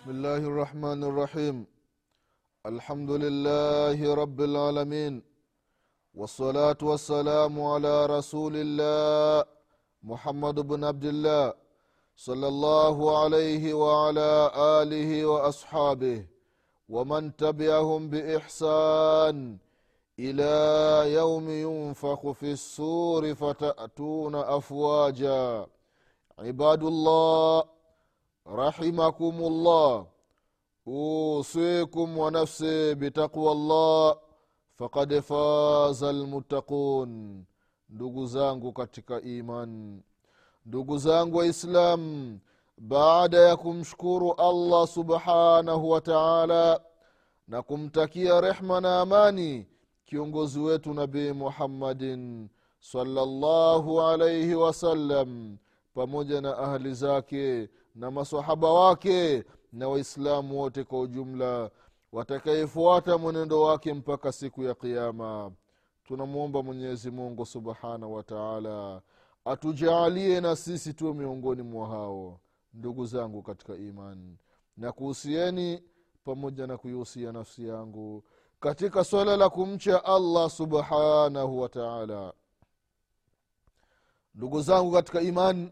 بسم الله الرحمن الرحيم الحمد لله رب العالمين والصلاة والسلام على رسول الله محمد بن عبد الله صلى الله عليه وعلى آله وأصحابه ومن تبعهم بإحسان إلى يوم ينفخ في السور فتأتون أفواجا عباد الله رحمكم الله اوصيكم ونفسي بتقوى الله فقد فاز المتقون ndugu zangu katika iman ndugu zangu waislam baada ya kumshukuru allah subhanahu wa taala na kumtakia rehma na amani kiongozi wetu nabii muhammadin salllahu alaihi wasallam pamoja na ahli zake na masahaba wake na waislamu wote kwa ujumla watakayefuata mwenendo wake mpaka siku ya qiama tunamwomba mwenyezi mungu subhanahu wataala atujaalie na sisi tuwe miongoni mwa hao ndugu zangu katika imani na kuhusieni pamoja na kuihusia nafsi yangu katika swala la kumcha allah subhanahu wataala ndugu zangu katika imani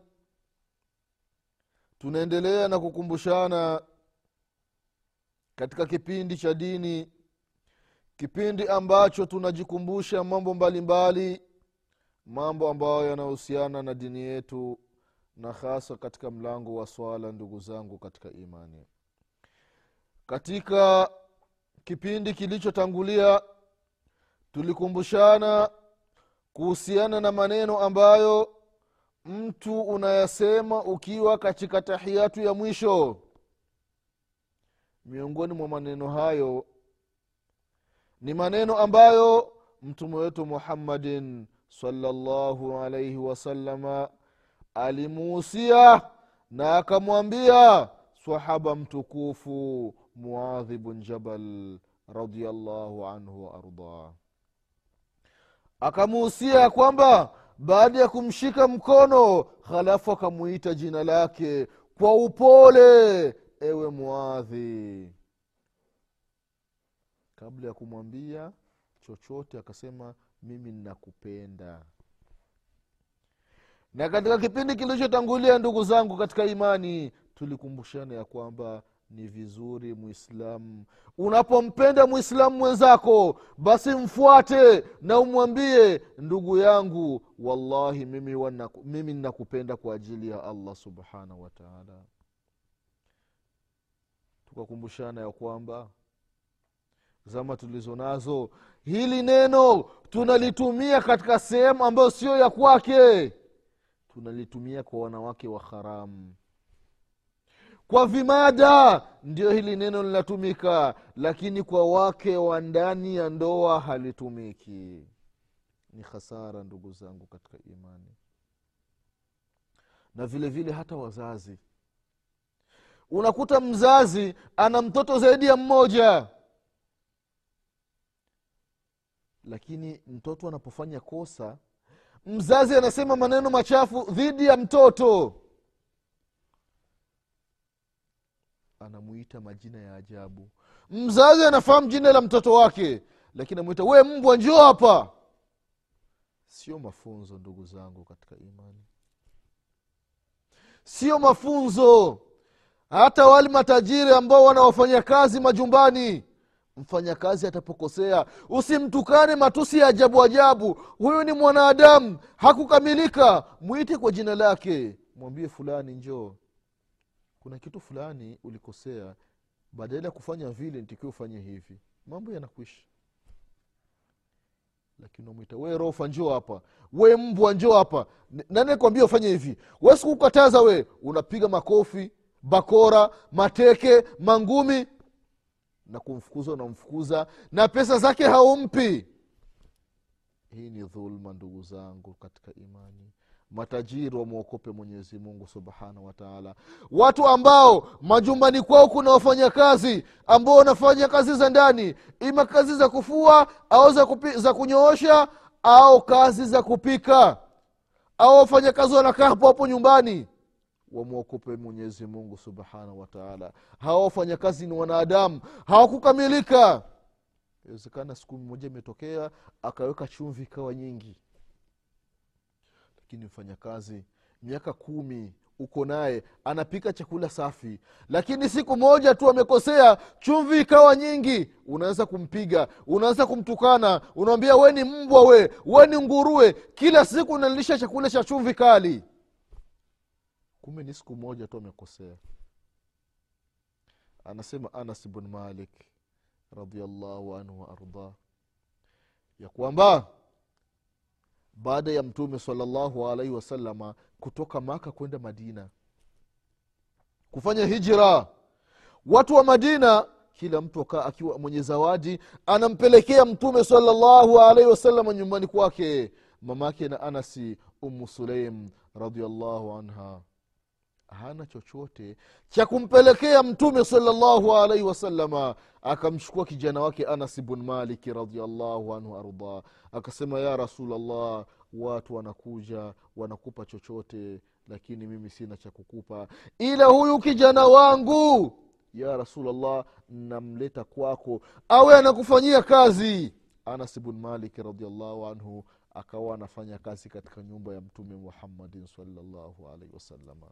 tunaendelea na kukumbushana katika kipindi cha dini kipindi ambacho tunajikumbusha mambo mbalimbali mbali, mambo ambayo yanahusiana na dini yetu na hasa katika mlango wa swala ndugu zangu katika imani. Katika kipindi kilichotangulia tulikumbushana kuhusiana na maneno ambayo mtu unayasema ukiwa katika tahiyatu ya mwisho. Miongoni mwa maneno hayo ni maneno ambayo mtume wetu muhammadin salllahu alaihi wasalama alimuhusia na akamwambia sahaba mtukufu muadhi bn jabal radiallahu anhu waardah akamuhusia kwamba baada ya kumshika mkono halafu akamuita jina lake kwa upole ewe muadhi kabla ya kumwambia chochote akasema mimi ninakupenda. Na katika kipindi kilichotangulia ndugu zangu katika imani tulikumbushana ya kwamba ni vizuri mwislamu unapompenda mwislamu mwenzako basi mfuate na umwambie ndugu yangu wallahi mimi, wanaku, mimi nakupenda kwa ajili ya allah subhanahu wataala tukakumbushana ya kwamba zama tulizo nazo hili neno tunalitumia katika sehemu ambayo sio ya kwake. Tunalitumia kwa wanawake wa haramu kwa vimada ndio hili neno linatumika lakini kwa wake wa ndani ya ndoa halitumiki. Ni hasara ndugu zangu katika imani. Na vile vile hata wazazi. Unakuta mzazi ana mtoto zaidi ya mmoja. Lakini mtoto anapofanya kosa mzazi anasema maneno machafu dhidi ya mtoto anamuita majina ya ajabu. Mzazi anafahamu jina la mtoto wake lakini amwita we mbwa njoo hapa. Sio mafunzo ndugu zangu katika imani. Sio mafunzo. Hata wale matajiri ambao wanawafanya kazi majumbani mfanyakazi atapokosea. Usimtukane matusi ya ajabu ajabu. Huyu ni mwanadamu hakukamilika. Mwite kwa jina lake. Mwambie fulani njoo kuna kitu fulani ulikosea badala ya kufanya vile ntikiwa ufanye hivi. Mambo yanakwisha lakini namwita we rofa njoo hapa. We mbwa njoo hapa. Nani kwambia ufanye hivi? We sikukataza we unapiga makofi bakora mateke mangumi na kumfukuza unamfukuza na pesa zake haumpi. Hii ni dhulma ndugu zangu katika imani matajiri wamwokope mwenyezi mungu subhanahu wataala watu ambao majumbani kwao kuna wafanyakazi ambao wanafanya kazi za ndani ima kazi za kufua au za, za kunyoosha au kazi za kupika au wafanyakazi wanakaa hapo hapo nyumbani wamwokope mwenyezi mungu subhanahu wataala hawa wafanyakazi ni wanadamu hawakukamilika. Inawezekana siku moja imetokea akaweka chumvi ikawa nyingi lakini mfanyakazi miaka kumi uko naye anapika chakula safi. Lakini siku moja tu amekosea chumvi ikawa nyingi. Unaweza kumpiga unaweza kumtukana unamwambia we ni mbwa we we ni nguruwe. Kila siku unalisha chakula cha chumvi kali. Kumbe ni siku moja tu amekosea. Anasema anas bn malik radiallahu anhu waardah ya kwamba baada ya mtume salallahu alaihi wasalama kutoka maka kwenda madina. Kufanya hijra. Watu wa madina kila mtu akaa akiwa mwenye zawadi anampelekea mtume salllahu alaihi wasalama nyumbani kwake mamake na anasi umu suleim radiallahu anha hana chochote cha kumpelekea mtume salllahu alaihi wasalama akamchukua kijana wake anas bn maliki radiallahu anhu arda. Akasema ya rasulllah watu wanakuja wanakupa chochote lakini mimi sina cha kukupa. Ila huyu kijana wangu ya rasulllah namleta kwako awe anakufanyia kazi. Anas bn maliki radiallahu anhu akawa anafanya kazi katika nyumba ya mtume muhammadin salllahu alaihi wasalama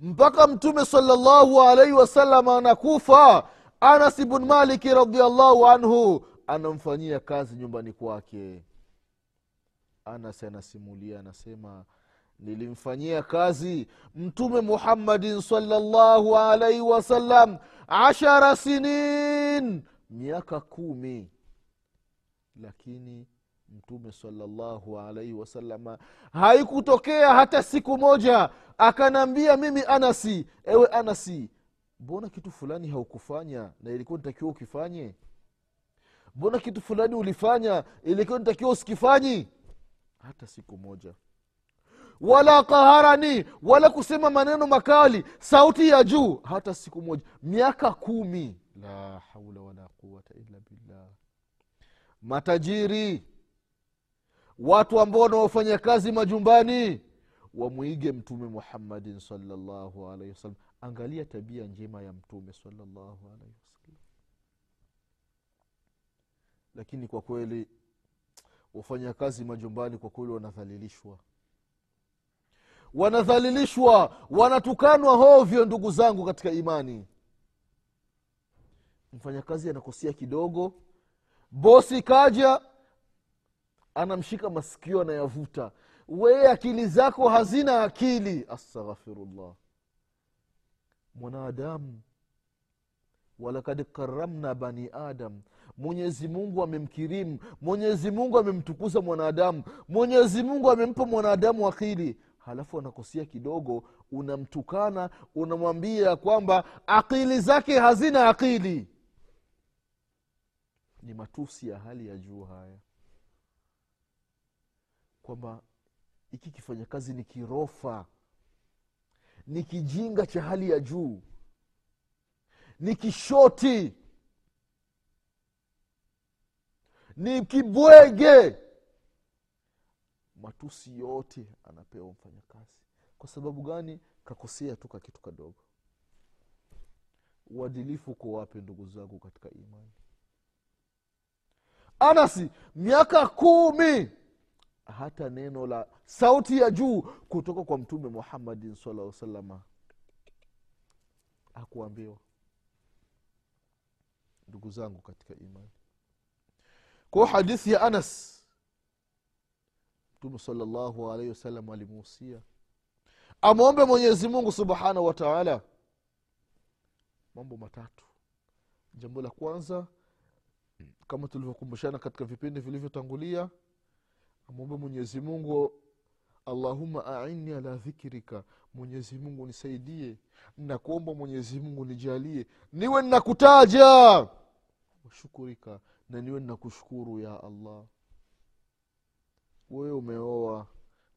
mpaka mtume salllahu alaihi wasallam anakufa. Anas bn maliki radiallahu anhu anamfanyia kazi nyumbani kwake. Anas anasimulia anasema nilimfanyia kazi mtume muhammadin salallahu alaihi wasallam ashara sinin miaka kumi. Lakini mtume salallahu alaihi wasalama haikutokea hata siku moja. Akanaambia mimi anasi. Ewe anasi mbona kitu fulani haukufanya na ilikuwa nitakiwa ukifanye? Mbona kitu fulani ulifanya ilikuwa nitakiwa usikifanyi? Hata siku moja. Wala kaharani wala kusema maneno makali sauti ya juu. Hata siku moja. Miaka kumi. La haula wala quwata illa billah. Matajiri watu ambao wanaofanya kazi majumbani wamwige mtume muhammadin salllahu alaihi wasallam. Angalia tabia njema ya mtume salllahu alaihi wasallam. Lakini kwa kweli wafanyakazi majumbani kwa kweli wanadhalilishwa. Wanadhalilishwa wanatukanwa hovyo ndugu zangu katika imani. Mfanyakazi anakosea kidogo bosi kaja anamshika masikio anayavuta. Wee akili zako hazina akili. Astaghfirullah. Mwanadamu walakad karamna bani adam. Mwenyezi mungu amemkirimu. Mwenyezi mungu amemtukuza mwanadamu. Mwenyezi mungu amempa mwanadamu akili. Halafu anakosea kidogo unamtukana unamwambia kwamba akili zake hazina akili. Ni matusi ya hali ya juu haya kwamba hiki kifanyakazi ni kirofa ni kijinga cha hali ya juu ni kishoti ni kibwege. Matusi yote anapewa mfanyakazi. Kwa sababu gani? Kakosea tu ka kitu kadogo. Uadilifu uko wape ndugu zangu katika imani? Anasi miaka kumi hata neno la sauti ya juu kutoka kwa mtume muhammadin salaa salama hakuambiwa. Ndugu zangu katika imani. Kwa hadithi ya anas mtume salallahu alaihi wasallam alimuhusia. Amwombe mwenyezi mungu subhanahu wa taala mambo matatu. Jambo la kwanza kama tulivyokumbushana katika vipindi vilivyotangulia amwombe mwenyezi mungu allahuma aini ala dhikrika. Mwenyezi mungu nisaidie nakuomba mwenyezi mungu nijalie niwe nakutaja washukurika na niwe nakushukuru ya allah. Wewe umeoa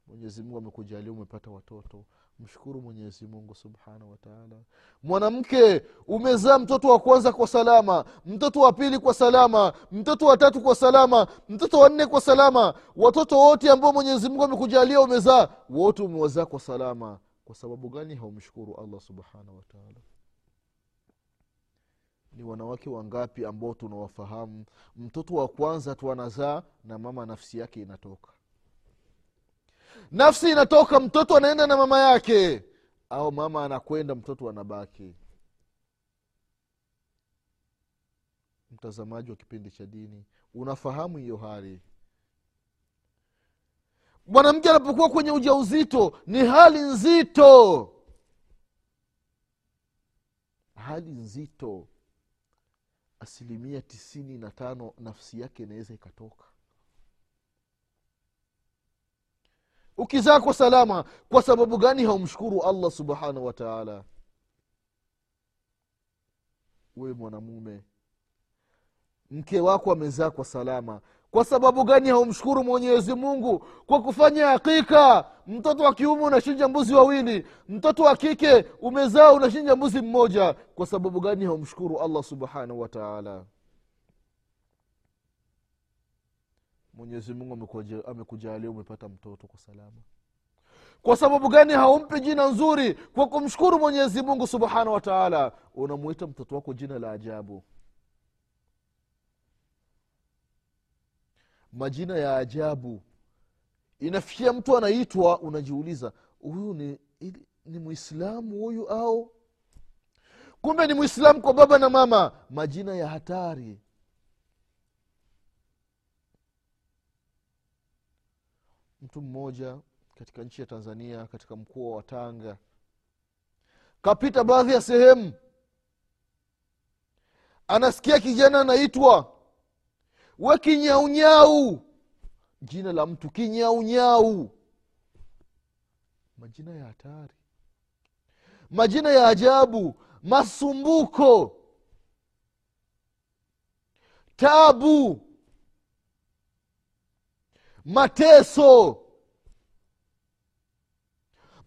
mwenyezi mungu amekujalia umepata watoto mshukuru mwenyezi mungu subhanahu wataala mwanamke umezaa mtoto wa kwanza kwa salama mtoto wa pili kwa salama mtoto wa tatu kwa salama mtoto wa nne kwa salama. Watoto wote ambao mwenyezi mungu amekujalia umezaa wote umewazaa kwa salama. Kwa sababu gani haumshukuru allah subhanahu wataala ni wanawake wangapi ambao tunawafahamu? Mtoto wa kwanza tu anazaa na mama nafsi yake inatoka nafsi inatoka mtoto anaenda na mama yake au mama anakwenda mtoto anabaki. Mtazamaji wa kipindi cha dini unafahamu hiyo hali. Mwanamke anapokuwa kwenye ujauzito ni hali nzito. Hali nzito. Asilimia tisini na tano nafsi yake inaweza ikatoka ukizaa kwa salama kwa sababu gani haumshukuru allah subhanahu wataala wewe mwanamume mke wako amezaa kwa salama. Kwa sababu gani haumshukuru mwenyezi mungu kwa kufanya hakika? Mtoto wa kiume unashinja mbuzi wawili mtoto wa kike umezaa unashinja mbuzi mmoja. Kwa sababu gani haumshukuru allah subhanahu wa taala mwenyezi mungu amekujalia umepata mtoto kwa salama. Kwa sababu gani haumpi jina nzuri? Kwa kumshukuru mwenyezi mungu subhanahu wa taala. Unamwita mtoto wako jina la ajabu. Majina ya ajabu. Inafikia mtu anaitwa unajiuliza huyu ni, ni mwislamu huyu au? Kumbe ni mwislamu kwa baba na mama. Majina ya hatari mtu mmoja katika nchi ya tanzania katika mkoa wa tanga. Kapita baadhi ya sehemu. Anasikia kijana anaitwa we kinyaunyau jina la mtu kinyaunyau. Majina ya hatari. Majina ya ajabu. Masumbuko. Tabu mateso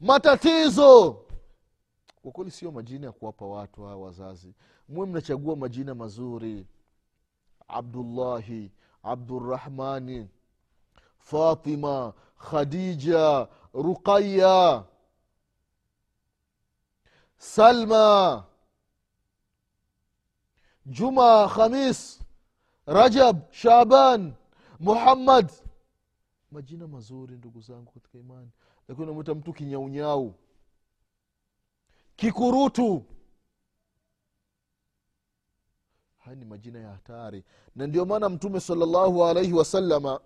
matatizo. Kwa kweli sio majina ya kuwapa watu hawa wazazi. Mwe mnachagua majina mazuri. Abdullahi abdurahmani fatima khadija ruqaya salma juma khamis rajab shaban muhammad majina mazuri ndugu zangu katika imani. Lakini unamwita mtu kinyaunyau kikurutu. Haya ni majina ya hatari. Na ndio maana mtume salallahu alaihi wasalama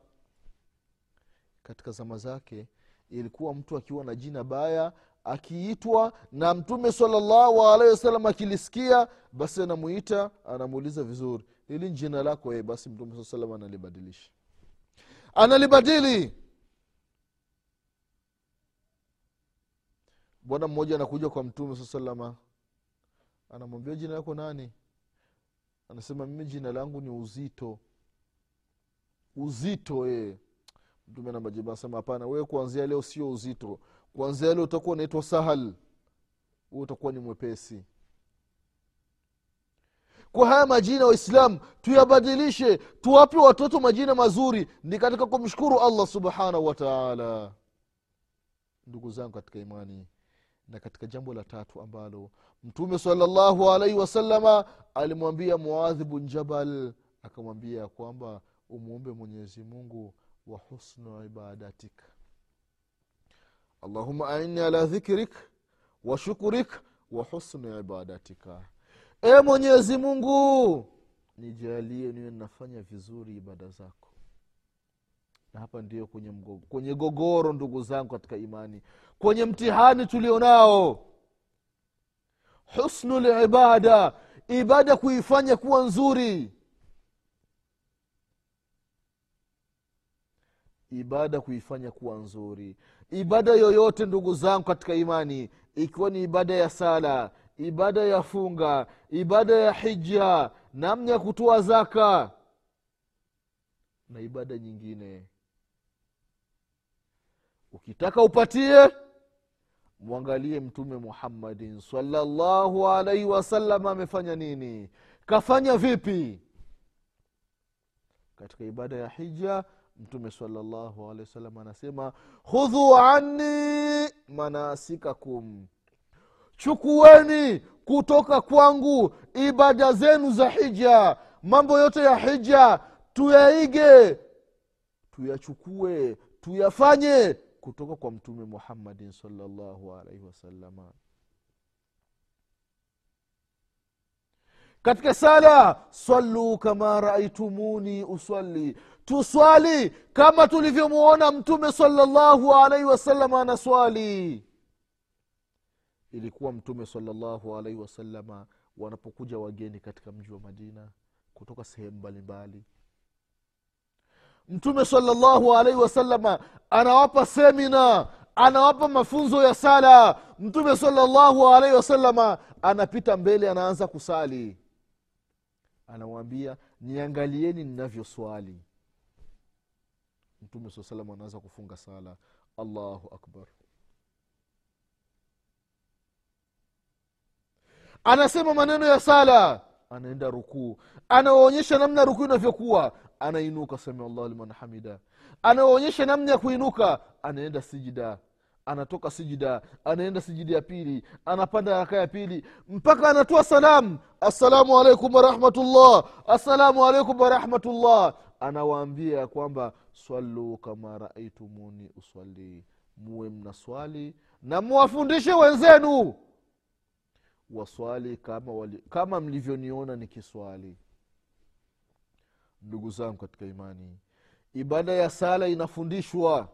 katika zama zake ilikuwa mtu akiwa na jina baya akiitwa na mtume salallahu alaihi wasalam akilisikia basi anamuita anamuuliza vizuri ili jina lako e basi mtume saa salam analibadilisha analibadili bwana mmoja anakuja kwa mtume saa salama anamwambia jina lako nani? Anasema mimi jina langu ni uzito. Uzito e. mtume anamajibu anasema hapana wewe kuanzia leo sio uzito. Kuanzia leo utakuwa unaitwa sahal. Huo utakuwa ni mwepesi kwa haya majina waislam tuyabadilishe tuwape watoto majina mazuri ni katika kumshukuru allah subhanahu wataala ndugu zangu katika imani na katika jambo la tatu ambalo mtume salllahu alaihi wasalama alimwambia muadhi bun jabal akamwambia ya kwamba umwombe mwenyezi mungu wa husnu ibadatik. Allahuma aini ala dhikrik wa shukrik wa husnu ibadatika e mwenyezi mungu nijalie niwe nafanya vizuri ibada zako. Na hapa ndio kwenye, mgogo, kwenye gogoro ndugu zangu katika imani. Kwenye mtihani tulionao husnu libada ibada kuifanya kuwa nzuri. Ibada kuifanya kuwa nzuri. Ibada yoyote ndugu zangu katika imani ikiwa ni ibada ya sala ibada ya funga ibada ya hija namna ya kutoa zaka na ibada nyingine. Ukitaka upatie mwangalie mtume muhammadin salllahu alaihi wasallam amefanya nini kafanya vipi. Katika ibada ya hija mtume salllahu alehi wasallam anasema hudhu anni manasikakum chukueni kutoka kwangu ibada zenu za hija. Mambo yote ya hija tuyaige tuyachukue tuyafanye kutoka kwa mtume muhammadin salllahu alaihi wasalama katika sala swallu kama raaitumuni uswali tuswali kama tulivyomwona mtume salllahu alaihi wasalama anaswali ilikuwa mtume salallahu alaihi wasalama wanapokuja wageni katika mji wa madina kutoka sehemu mbalimbali. Mtume salallahu alaihi wasalama anawapa semina anawapa mafunzo ya sala. Mtume salallahu alaihi wasalama anapita mbele anaanza kusali. Anawambia niangalieni ninavyoswali mtume saa salam anaanza kufunga sala. Allahu akbar anasema maneno ya sala. Anaenda rukuu. Anaonyesha namna rukuu inavyokuwa. Anainuka sami llahu liman hamida. Anaonyesha namna ya kuinuka. Anaenda sijida. Anatoka sijida. Anaenda sijida ya pili. Anapanda raka ya pili. Mpaka anatoa salamu. Assalamu alaikum warahmatullah assalamu alaikum warahmatullah anawaambia ya kwamba swallu kama raaitumuni uswali muwe mna swali na muwafundishe wenzenu waswali kama, wali, kama mlivyoniona nikiswali ndugu zangu katika imani. Ibada ya sala inafundishwa.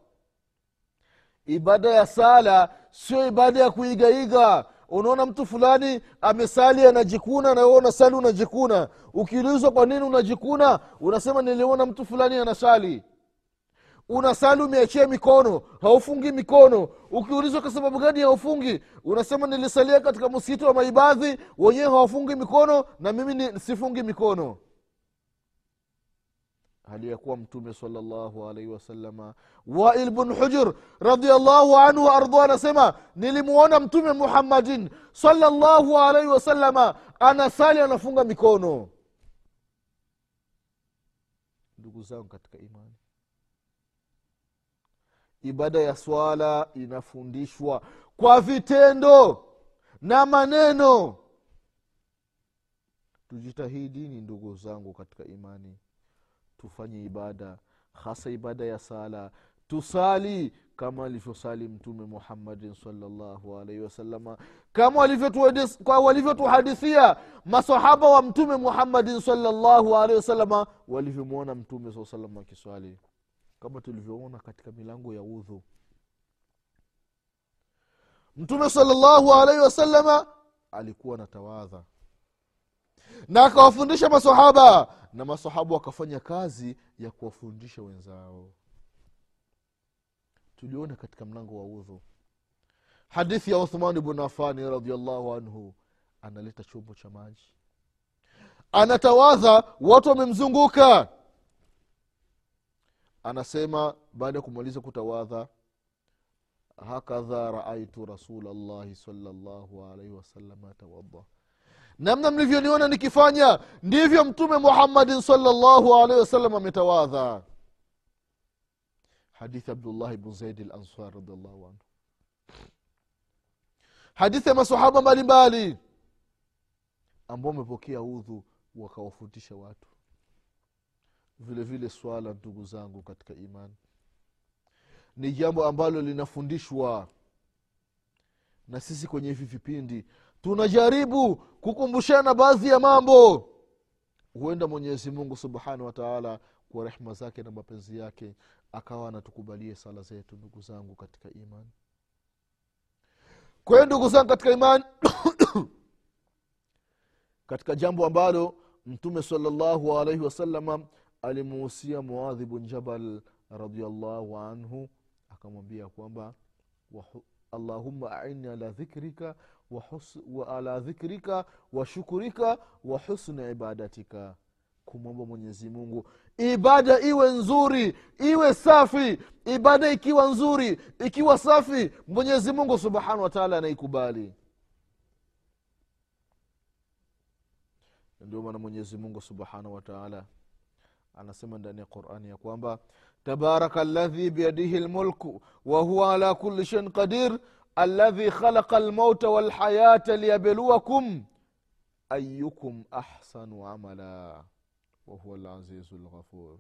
Ibada ya sala sio ibada ya kuigaiga. Unaona mtu fulani amesali anajikuna na wewe unasali unajikuna. Ukiulizwa kwa nini unajikuna unasema niliona mtu fulani anasali unasali umeachia mikono haufungi mikono. Ukiulizwa kwa sababu gani haufungi unasema nilisalia katika msitu wa maibadhi wenyewe hawafungi mikono na mimi sifungi mikono. Hali ya kuwa mtume salllahu alaihi wasalama wail bn hujur radiallahu anhu waardhu anasema nilimuona mtume muhammadin salllahu alaihi wasalama anasali anafunga mikono. Ndugu zangu katika imani ibada ya swala inafundishwa kwa vitendo na maneno. Tujitahidini ndugu zangu katika imani. Tufanye ibada hasa ibada ya sala. Tusali kama alivyosali mtume muhammadin salllahu alaihi wasalama kama walivyotuhadithia masahaba wa mtume muhammadin salllahu alaihi wasalama walivyomwona mtume saa salama akiswali kama tulivyoona katika milango ya udhu mtume salllahu alaihi wasalama alikuwa na tawadha na akawafundisha masahaba na masahaba wakafanya kazi ya kuwafundisha wenzao. Tuliona katika mlango wa udhu hadithi ya uthman bnu afani radiallahu anhu analeta chombo cha maji. Anatawadha watu wamemzunguka anasema baada ya kumaliza kutawadha hakadha raaitu rasulllahi salllahu alaihi wasalama tawadha namna mlivyoniona nikifanya ndivyo mtume muhammadin salllahu alaihi wasallam ametawadha. Hadithi abdullahi bnu zaidi lansar radiallahu anhu. Hadithi ya masahaba mbalimbali ambao wamepokea udhu wakawafundisha watu vile vile swala ndugu zangu katika imani. Ni jambo ambalo linafundishwa na sisi kwenye hivi vipindi. Tunajaribu kukumbushana baadhi ya mambo. Huenda mwenyezi mungu subhanahu wataala kwa rehma zake na mapenzi yake akawa anatukubalie sala zetu ndugu zangu katika imani. Kwa ndugu zangu katika imani katika jambo ambalo mtume salllahu alaihi wasalama alimuhusia muadhi bn jabal radiallahu anhu akamwambia kwamba allahuma aini ala dhikrika wa hus- ala dhikrika wa shukurika wa husni ibadatika. Kumwomba mwenyezi mungu ibada iwe nzuri iwe safi ibada ikiwa nzuri ikiwa safi mwenyezi mungu subhanahu wataala anaikubali. Ndio maana mwenyezi mungu subhanahu wataala anasema ndani ya qurani ya kwamba tabaraka ladhi biyadihi lmulku wahuwa ala kuli shein qadir aladhi khalaqa lmauta walhayata liyabluwakum ayukum ahsanu amala wahuwa lazizu lghafur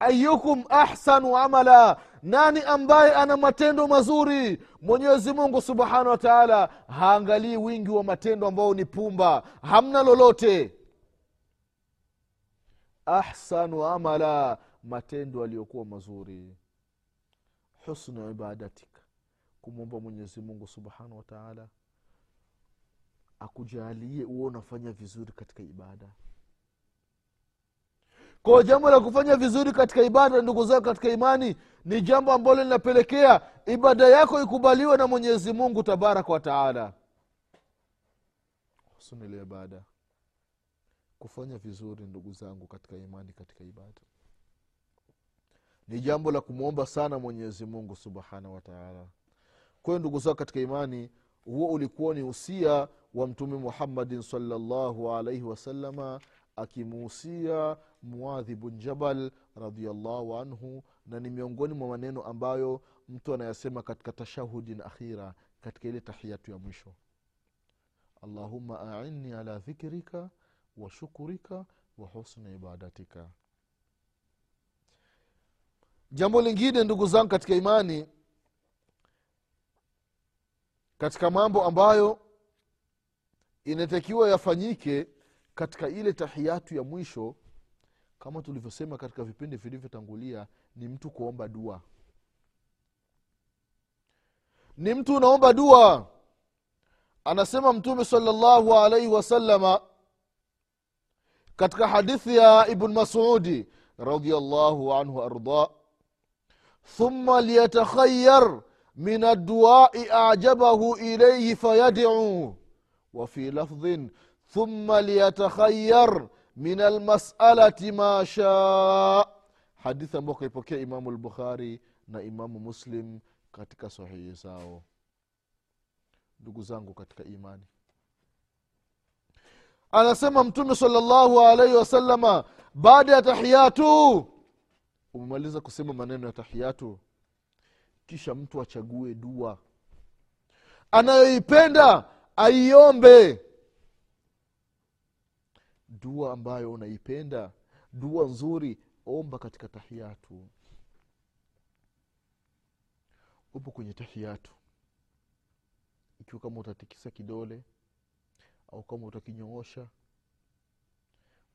ayukum ahsanu amala nani ambaye ana matendo mazuri? Mwenyezi mungu subhanahu wa taala haangalii wingi wa matendo ambao ni pumba hamna lolote ahsanu amala matendo aliyokuwa mazuri. Husnu ibadatika kumwomba mwenyezimungu subhanahu wataala akujalie huo unafanya vizuri katika ibada. Kwa jambo la kufanya vizuri katika ibada ndugu zao katika imani ni jambo ambalo linapelekea ibada yako ikubaliwe na mwenyezi mungu tabaraka wa taala. Husnul ibada kufanya vizuri ndugu zangu katika imani katika ibada. Ni jambo la kumwomba sana mwenyezi mungu subhanahu wataala kwayo ndugu zao katika imani huo ulikuwa ni usia wa mtume muhammadin salllahu alaihi wasalama akimuhusia muadhi bun jabal radiallahu anhu na ni miongoni mwa maneno ambayo mtu anayasema katika tashahudin akhira katika ile tahiyatu ya mwisho. Allahuma ainni ala dhikrika wa shukurika wa husni ibadatika. Jambo lingine ndugu zangu katika imani katika mambo ambayo inatakiwa yafanyike katika ile tahiyatu ya mwisho kama tulivyosema katika vipindi vilivyotangulia ni mtu kuomba dua. Ni mtu unaomba dua. Anasema mtume salllahu alaihi wasalama katika hadithi ya ibn masudi radiallahu anhu arda thumma liyatakhayar min adduai ajabahu ilaihi fayadiu wafi lafdhin thumma liyatakhayar min almasalati ma shaa hadithi ambayo kaipokea imamu lbukhari na imamu muslim katika sahihi zao. Ndugu zangu katika imani anasema mtume salllahu alaihi wasalama baada ya tahiyatu. Umemaliza kusema maneno ya tahiyatu? Kisha mtu achague dua. Anayoipenda aiombe. Dua ambayo unaipenda dua nzuri omba katika tahiyatu. Upo kwenye tahiyatu. Ikiwa kama utatikisa kidole au kama utakinyoosha.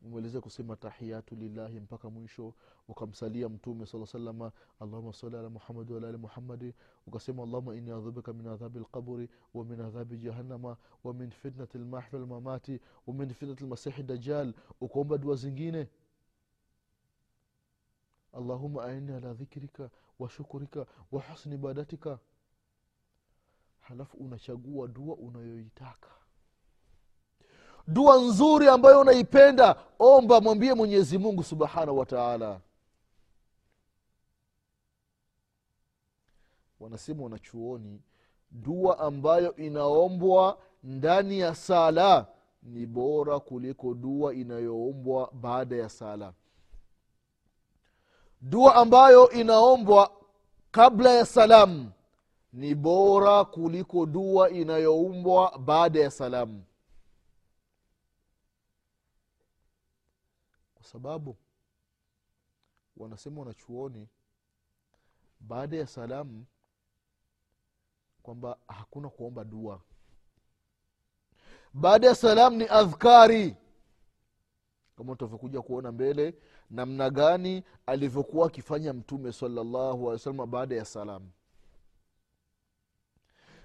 Umalize kusema tahiyatu lillahi mpaka mwisho. Ukamsalia mtume saa salama allahuma sali ala muhamadi wala ali muhammadi ukasema allahuma ini adhubika min adhabi lqabri wa min adhabi jahannama wa min fitnati lmahfi lmamati wa min fitnati lmasihi dajal ukaomba dua zingine. Allahuma aini ala dhikrika wa shukurika wa husni ibadatika. Halafu unachagua dua unayoitaka dua nzuri ambayo unaipenda omba mwambie mwenyezi mungu subhanahu wa wanasema wanachuoni dua ambayo inaombwa ndani ya sala ni bora kuliko dua inayoombwa baada ya sala. Dua ambayo inaombwa kabla ya salamu ni bora kuliko dua inayoumbwa baada ya salamu sababu wanasema wanachuoni baada ya salamu kwamba hakuna kuomba dua. Baada ya salamu ni adhkari. Kama utavyokuja kuona mbele namna gani alivyokuwa akifanya mtume salallahu alehi wasalama baada ya salamu.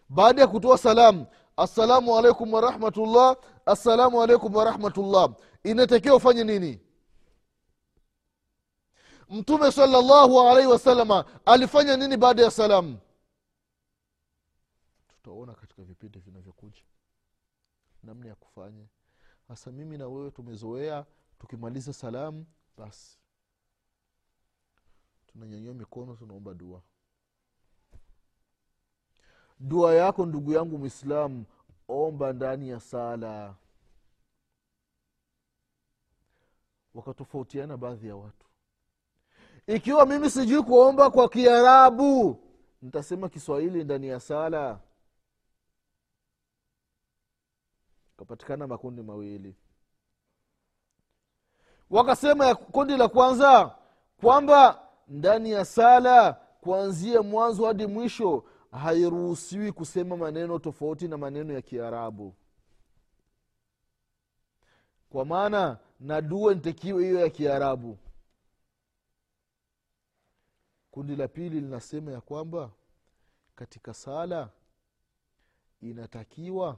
Baada ya kutoa salamu assalamu alaikum warahmatullah assalamu alaikum warahmatullah inatakiwa ufanye nini mtume salallahu alaihi wasalama alifanya nini baada ya salamu? Tutaona katika vipindi vinavyokuja namna ya kufanya. Hasa mimi na wewe tumezoea tukimaliza salamu basi. Tunanyanyua mikono tunaomba dua. Dua yako ndugu yangu mwislamu omba ndani ya sala. Wakatofautiana baadhi ya watu ikiwa mimi sijui kuomba kwa kiarabu nitasema kiswahili ndani ya sala. Kapatikana makundi mawili. Wakasema kundi la kwanza kwamba ndani ya sala kuanzia mwanzo hadi mwisho hairuhusiwi kusema maneno tofauti na maneno ya kiarabu. Kwa maana na dua ntekiwe hiyo ya kiarabu kundi la pili linasema ya kwamba katika sala inatakiwa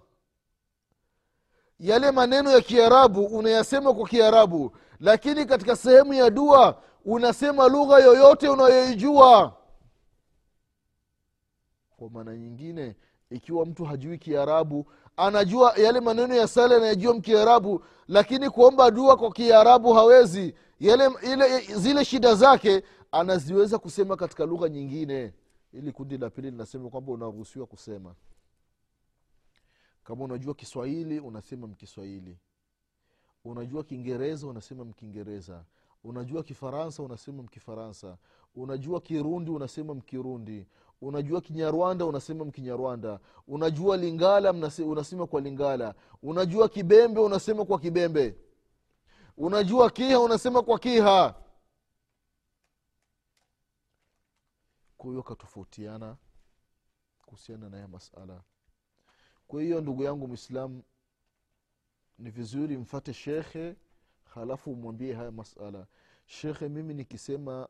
yale maneno ya kiarabu unayasema kwa kiarabu lakini katika sehemu ya dua unasema lugha yoyote unayoijua. Kwa maana nyingine ikiwa mtu hajui kiarabu anajua yale maneno ya sala anayajua mkiarabu lakini kuomba dua kwa kiarabu hawezi. Yale ile zile shida zake anaziweza kusema katika lugha nyingine. Ili kundi la pili linasema kwamba unaruhusiwa kusema. Kama unajua kiswahili unasema mkiswahili. Unajua kiingereza unasema mkiingereza. Unajua kifaransa unasema mkifaransa. Unajua kirundi unasema mkirundi. Unajua kinyarwanda unasema mkinyarwanda. Unajua lingala unasema kwa lingala. Unajua kibembe unasema kwa kibembe. Unajua kiha unasema kwa kiha kwa hiyo katofautiana kuhusiana na ya masala. Kwa hiyo ndugu yangu mwislamu ni vizuri mfate shekhe halafu umwambie haya masala. Shekhe mimi nikisema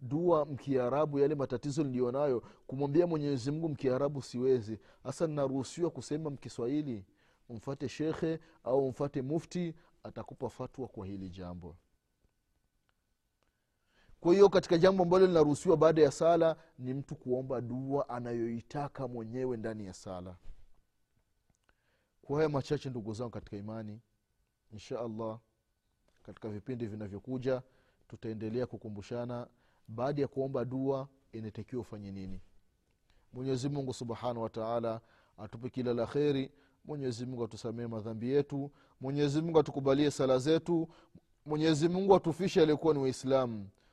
dua mkiarabu yale matatizo niliyonayo kumwambia mwenyezi mungu mkiarabu siwezi. Hasa ninaruhusiwa kusema mkiswahili mfate shekhe au mfate mufti atakupa fatwa kwa hili jambo kwa hiyo katika jambo ambalo linaruhusiwa baada ya sala ni mtu kuomba dua anayoitaka mwenyewe ndani ya sala. Kwa haya machache ndugu zangu katika imani insha allah katika vipindi vinavyokuja tutaendelea kukumbushana baada ya kuomba dua inatakiwa ufanye nini. Mwenyezi mungu subhanahu wataala atupe kila la kheri. Mwenyezi mungu atusamee madhambi yetu. Mwenyezi mungu atukubalie sala zetu. Mwenyezi mungu atufishe aliyekuwa ni waislamu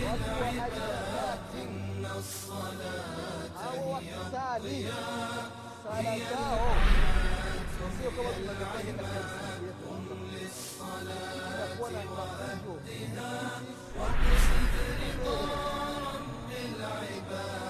للعباد إن الصلاة هي الضياء هي العباد قم للصلاة وأهدها واقصد رضا رب العباد.